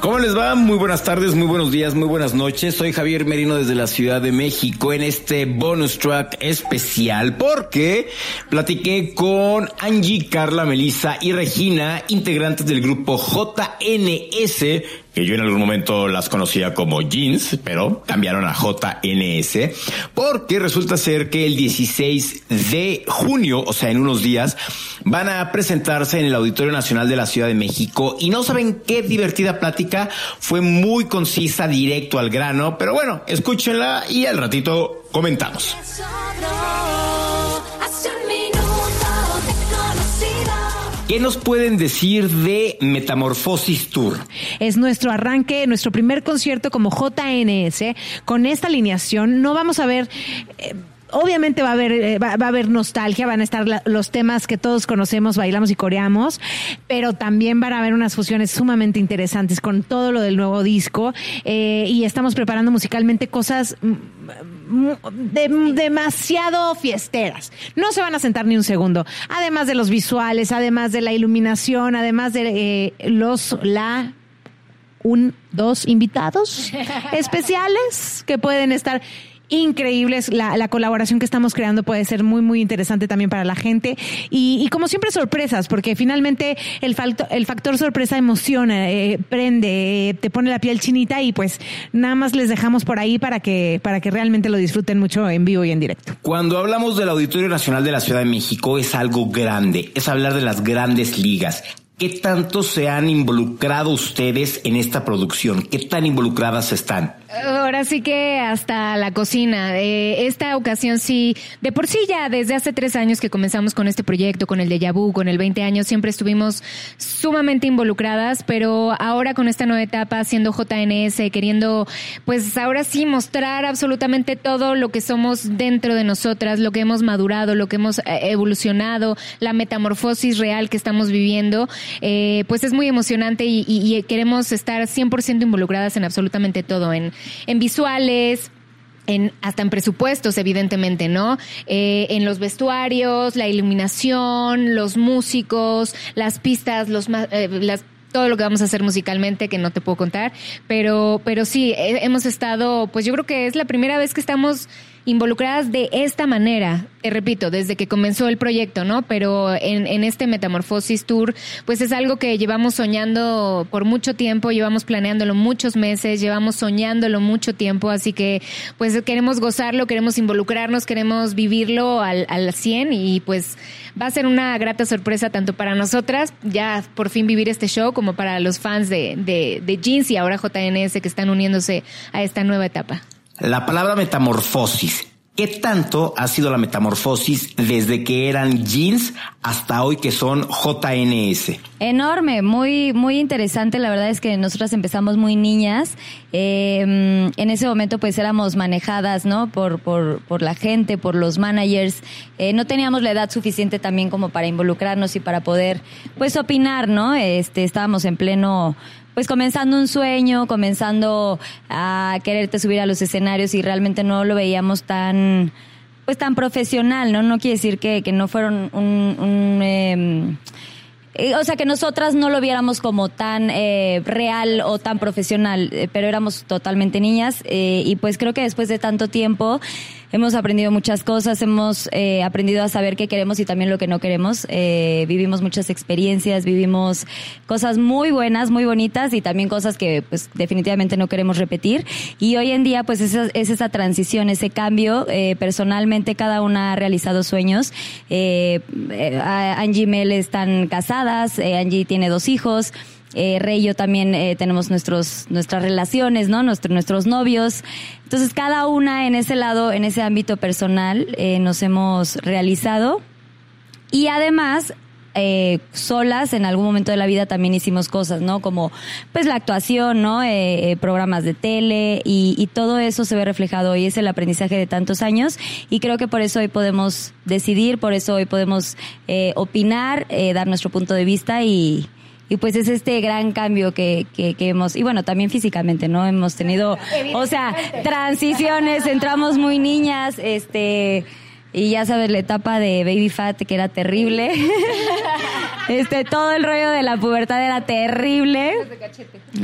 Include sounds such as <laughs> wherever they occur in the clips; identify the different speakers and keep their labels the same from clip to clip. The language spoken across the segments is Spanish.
Speaker 1: ¿Cómo les va? Muy buenas tardes, muy buenos días, muy buenas noches. Soy Javier Merino desde la Ciudad de México en este bonus track especial porque platiqué con Angie, Carla, Melissa y Regina, integrantes del grupo JNS que yo en algún momento las conocía como jeans, pero cambiaron a JNS, porque resulta ser que el 16 de junio, o sea, en unos días, van a presentarse en el Auditorio Nacional de la Ciudad de México y no saben qué divertida plática, fue muy concisa, directo al grano, pero bueno, escúchenla y al ratito comentamos. ¿Qué nos pueden decir de Metamorfosis Tour?
Speaker 2: Es nuestro arranque, nuestro primer concierto como JNS. Con esta alineación no vamos a ver... Eh, obviamente va a haber eh, va, a haber nostalgia, van a estar los temas que todos conocemos, bailamos y coreamos, pero también van a haber unas fusiones sumamente interesantes con todo lo del nuevo disco eh, y estamos preparando musicalmente cosas demasiado fiesteras. No se van a sentar ni un segundo. Además de los visuales, además de la iluminación, además de eh, los, la, un, dos invitados <laughs> especiales que pueden estar increíbles. La, la, colaboración que estamos creando puede ser muy, muy interesante también para la gente. Y, y como siempre, sorpresas, porque finalmente el, factor, el factor sorpresa emociona, eh, prende, eh, te pone la piel chinita y pues nada más les dejamos por ahí para que, para que realmente lo disfruten mucho en vivo y en directo.
Speaker 1: Cuando hablamos del Auditorio Nacional de la Ciudad de México es algo grande, es hablar de las grandes ligas. ¿Qué tanto se han involucrado ustedes en esta producción? ¿Qué tan involucradas están?
Speaker 3: Ahora sí que hasta la cocina. Eh, esta ocasión sí, de por sí ya desde hace tres años que comenzamos con este proyecto, con el de Yabu, con el 20 años, siempre estuvimos sumamente involucradas, pero ahora con esta nueva etapa, haciendo JNS, queriendo, pues ahora sí mostrar absolutamente todo lo que somos dentro de nosotras, lo que hemos madurado, lo que hemos eh, evolucionado, la metamorfosis real que estamos viviendo, eh, pues es muy emocionante y, y queremos estar 100% involucradas en absolutamente todo, en en visuales, en, hasta en presupuestos, evidentemente, ¿no? Eh, en los vestuarios, la iluminación, los músicos, las pistas, los eh, todo lo que vamos a hacer musicalmente que no te puedo contar, pero pero sí hemos estado, pues yo creo que es la primera vez que estamos involucradas de esta manera. Te repito, desde que comenzó el proyecto, ¿no? Pero en, en este Metamorfosis Tour, pues es algo que llevamos soñando por mucho tiempo, llevamos planeándolo muchos meses, llevamos soñándolo mucho tiempo, así que pues queremos gozarlo, queremos involucrarnos, queremos vivirlo al, al 100 y pues va a ser una grata sorpresa tanto para nosotras, ya por fin vivir este show, como para los fans de, de, de Jeans y ahora JNS que están uniéndose a esta nueva etapa.
Speaker 1: La palabra metamorfosis. ¿Qué tanto ha sido la metamorfosis desde que eran jeans hasta hoy que son JNS?
Speaker 4: Enorme, muy, muy interesante. La verdad es que nosotras empezamos muy niñas. Eh, en ese momento pues éramos manejadas, ¿no? Por, por, por la gente, por los managers. Eh, no teníamos la edad suficiente también como para involucrarnos y para poder pues opinar, ¿no? Este, estábamos en pleno pues comenzando un sueño, comenzando a quererte subir a los escenarios y realmente no lo veíamos tan pues tan profesional, ¿no? No quiere decir que, que no fueron un, un eh, eh, o sea, que nosotras no lo viéramos como tan eh, real o tan profesional, eh, pero éramos totalmente niñas y pues creo que después de tanto tiempo hemos aprendido muchas cosas, hemos aprendido a saber qué queremos y también lo que no queremos. vivimos muchas experiencias, vivimos cosas muy buenas, muy bonitas y también cosas que pues definitivamente no queremos repetir. Y hoy en día pues es, es esa transición, ese cambio. personalmente cada una ha realizado sueños. Angie y Mel están casadas eh, Angie tiene dos hijos. Eh, Rey y yo también eh, tenemos nuestros, nuestras relaciones, ¿no? Nuestro- nuestros novios. Entonces, cada una en ese lado, en ese ámbito personal, eh, nos hemos realizado. Y además, eh, solas en algún momento de la vida también hicimos cosas, ¿no? Como pues la actuación, ¿no? Eh, eh, programas de tele y, y todo eso se ve reflejado y es el aprendizaje de tantos años y creo que por eso hoy podemos decidir, por eso hoy podemos eh, opinar, eh, dar nuestro punto de vista y... Y pues es este gran cambio que, que, que hemos, y bueno, también físicamente, ¿no? Hemos tenido, o sea, transiciones, entramos muy niñas, este, y ya sabes, la etapa de Baby Fat que era terrible. <laughs> Este, todo el rollo de la pubertad era terrible.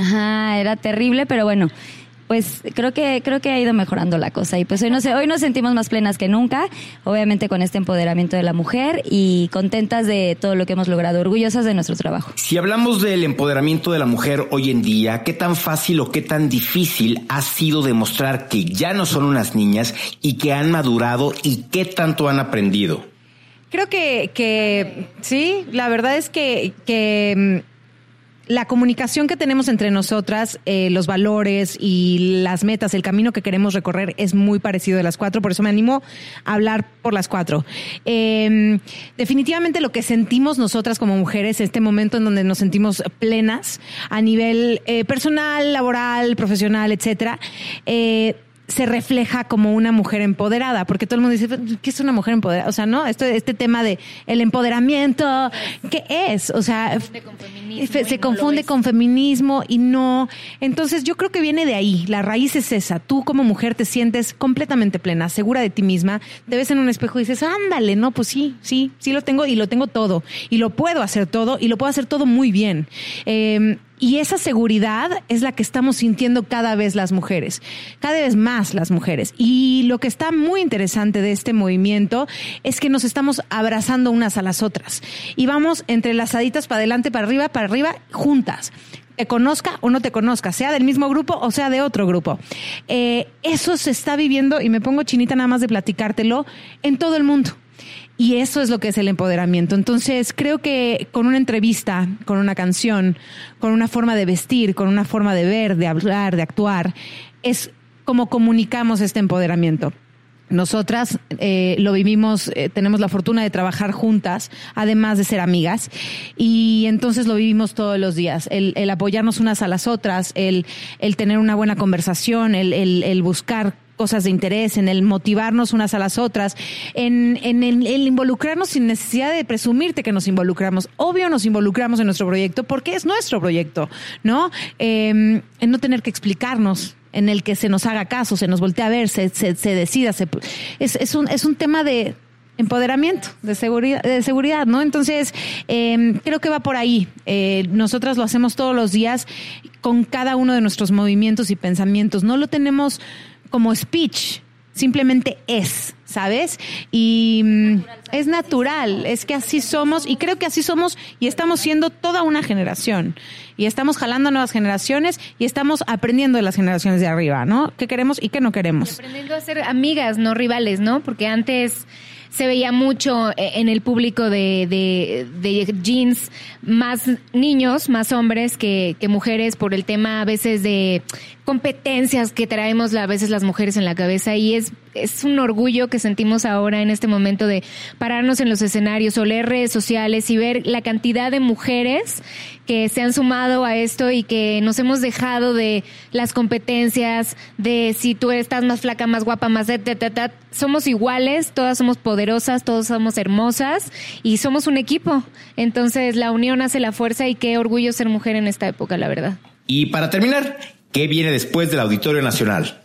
Speaker 4: Ajá, era terrible, pero bueno, pues creo que creo que ha ido mejorando la cosa y pues hoy no sé, hoy nos sentimos más plenas que nunca, obviamente con este empoderamiento de la mujer y contentas de todo lo que hemos logrado, orgullosas de nuestro trabajo.
Speaker 1: Si hablamos del empoderamiento de la mujer hoy en día, ¿qué tan fácil o qué tan difícil ha sido demostrar que ya no son unas niñas y que han madurado y qué tanto han aprendido?
Speaker 2: Creo que, que sí, la verdad es que, que mm, la comunicación que tenemos entre nosotras, eh, los valores y las metas, el camino que queremos recorrer es muy parecido de las cuatro, por eso me animo a hablar por las cuatro. Eh, definitivamente lo que sentimos nosotras como mujeres, este momento en donde nos sentimos plenas a nivel eh, personal, laboral, profesional, etcétera, eh, se refleja como una mujer empoderada, porque todo el mundo dice, ¿qué es una mujer empoderada? O sea, ¿no? Esto, este tema de el empoderamiento, ¿qué es? O sea, se confunde con feminismo y no. Entonces yo creo que viene de ahí, la raíz es esa. Tú como mujer te sientes completamente plena, segura de ti misma, te ves en un espejo y dices, ándale, no, pues sí, sí, sí lo tengo y lo tengo todo, y lo puedo hacer todo, y lo puedo hacer todo muy bien. Eh, y esa seguridad es la que estamos sintiendo cada vez las mujeres, cada vez más las mujeres. Y lo que está muy interesante de este movimiento es que nos estamos abrazando unas a las otras. Y vamos entrelazaditas para adelante, para arriba, para arriba, juntas. Te conozca o no te conozca, sea del mismo grupo o sea de otro grupo. Eh, eso se está viviendo, y me pongo chinita nada más de platicártelo, en todo el mundo. Y eso es lo que es el empoderamiento. Entonces, creo que con una entrevista, con una canción, con una forma de vestir, con una forma de ver, de hablar, de actuar, es como comunicamos este empoderamiento. Nosotras eh, lo vivimos, eh, tenemos la fortuna de trabajar juntas, además de ser amigas, y entonces lo vivimos todos los días, el, el apoyarnos unas a las otras, el, el tener una buena conversación, el, el, el buscar cosas de interés, en el motivarnos unas a las otras, en, en el, involucrarnos sin necesidad de presumirte que nos involucramos. Obvio nos involucramos en nuestro proyecto porque es nuestro proyecto, ¿no? Eh, en no tener que explicarnos en el que se nos haga caso, se nos voltea a ver, se, se, se decida. Se, es, es, un, es un tema de empoderamiento, de seguridad, de seguridad, ¿no? Entonces, eh, creo que va por ahí. Eh, nosotras lo hacemos todos los días con cada uno de nuestros movimientos y pensamientos. No lo tenemos como speech, simplemente es, ¿sabes? Y mm, es natural, es que así somos y creo que así somos y estamos siendo toda una generación y estamos jalando nuevas generaciones y estamos aprendiendo de las generaciones de arriba, ¿no? ¿Qué queremos y qué no queremos?
Speaker 3: Aprendiendo a ser amigas, no rivales, ¿no? Porque antes se veía mucho eh, en el público de, jeans más niños, más hombres que mujeres por el tema a veces de competencias que traemos a veces las mujeres en la cabeza y es, es un orgullo que sentimos ahora en este momento de pararnos en los escenarios o leer redes sociales y ver la cantidad de mujeres que se han sumado a esto y que nos hemos dejado de las competencias, de si tú estás más flaca, más guapa, más... de- de- de- somos iguales, todas somos poderosas, todos somos hermosas y somos un equipo. Entonces la unión hace la fuerza y qué orgullo ser mujer en esta época, la verdad.
Speaker 1: Y para terminar, ¿qué viene después del Auditorio Nacional?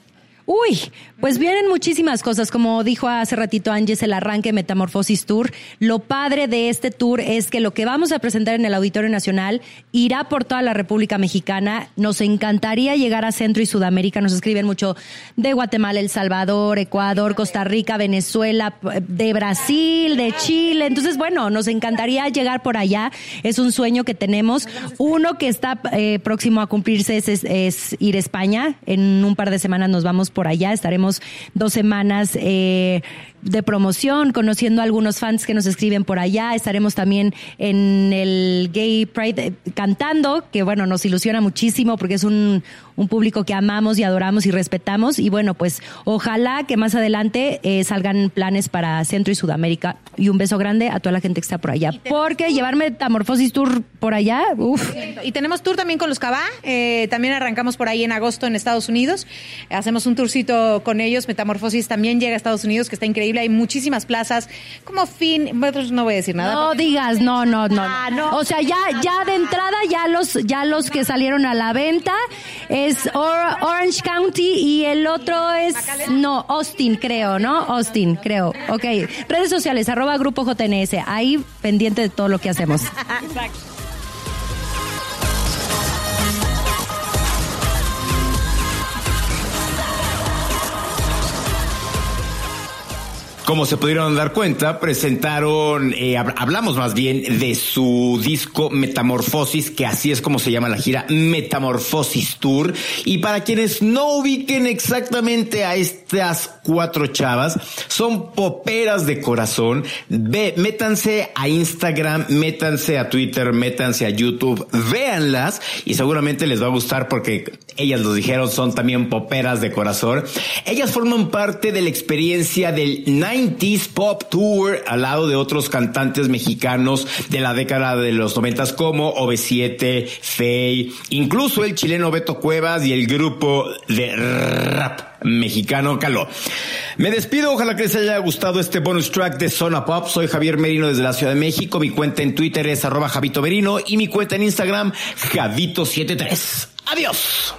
Speaker 5: Uy, pues vienen muchísimas cosas, como dijo hace ratito Ángeles, el arranque Metamorfosis Tour. Lo padre de este tour es que lo que vamos a presentar en el Auditorio Nacional irá por toda la República Mexicana. Nos encantaría llegar a Centro y Sudamérica. Nos escriben mucho de Guatemala, El Salvador, Ecuador, Costa Rica, Venezuela, de Brasil, de Chile. Entonces, bueno, nos encantaría llegar por allá. Es un sueño que tenemos. Uno que está eh, próximo a cumplirse es, es- ir a España. En un par de semanas nos vamos por por allá. Estaremos dos semanas eh, de promoción, conociendo a algunos fans que nos escriben por allá. Estaremos también en el Gay Pride eh, cantando, que bueno, nos ilusiona muchísimo porque es un, un público que amamos y adoramos y respetamos. Y bueno, pues ojalá que más adelante eh, salgan planes para Centro y Sudamérica. Y un beso grande a toda la gente que está por allá. Porque llevar Metamorfosis Tour por allá, uff.
Speaker 2: Y tenemos tour también con los Cabá. Eh, también arrancamos por ahí en agosto en Estados Unidos. Hacemos un tourcito con ellos. Metamorfosis también llega a Estados Unidos, que está increíble. Hay muchísimas plazas. Como fin. No voy a decir nada.
Speaker 5: No digas, no, no, no.
Speaker 2: Ah, no.
Speaker 5: O sea, ya, ya de entrada, ya los, ya los que salieron a la venta es Or- Orange County y el otro es, no, Austin, creo, ¿no? Austin, creo. Ok. Redes sociales, arroba grupo JNS. Ahí pendiente de todo lo que hacemos.
Speaker 1: Como se pudieron dar cuenta, presentaron, eh, hab- hablamos más bien de su disco Metamorfosis, que así es como se llama la gira, Metamorfosis Tour. Y para quienes no ubiquen exactamente a estas cuatro chavas, son poperas de corazón. Ve, métanse a Instagram, métanse a Twitter, métanse a YouTube, véanlas y seguramente les va a gustar porque ellas lo dijeron, son también poperas de corazón. Ellas forman parte de la experiencia del 90s Pop Tour al lado de otros cantantes mexicanos de la década de los 90 como OV7, Fey, incluso el chileno Beto Cuevas y el grupo de rap mexicano Caló. Me despido, ojalá que les haya gustado este bonus track de Zona Pop. Soy Javier Merino desde la Ciudad de México. Mi cuenta en Twitter es arroba Javito Merino y mi cuenta en Instagram Javito73. Adiós.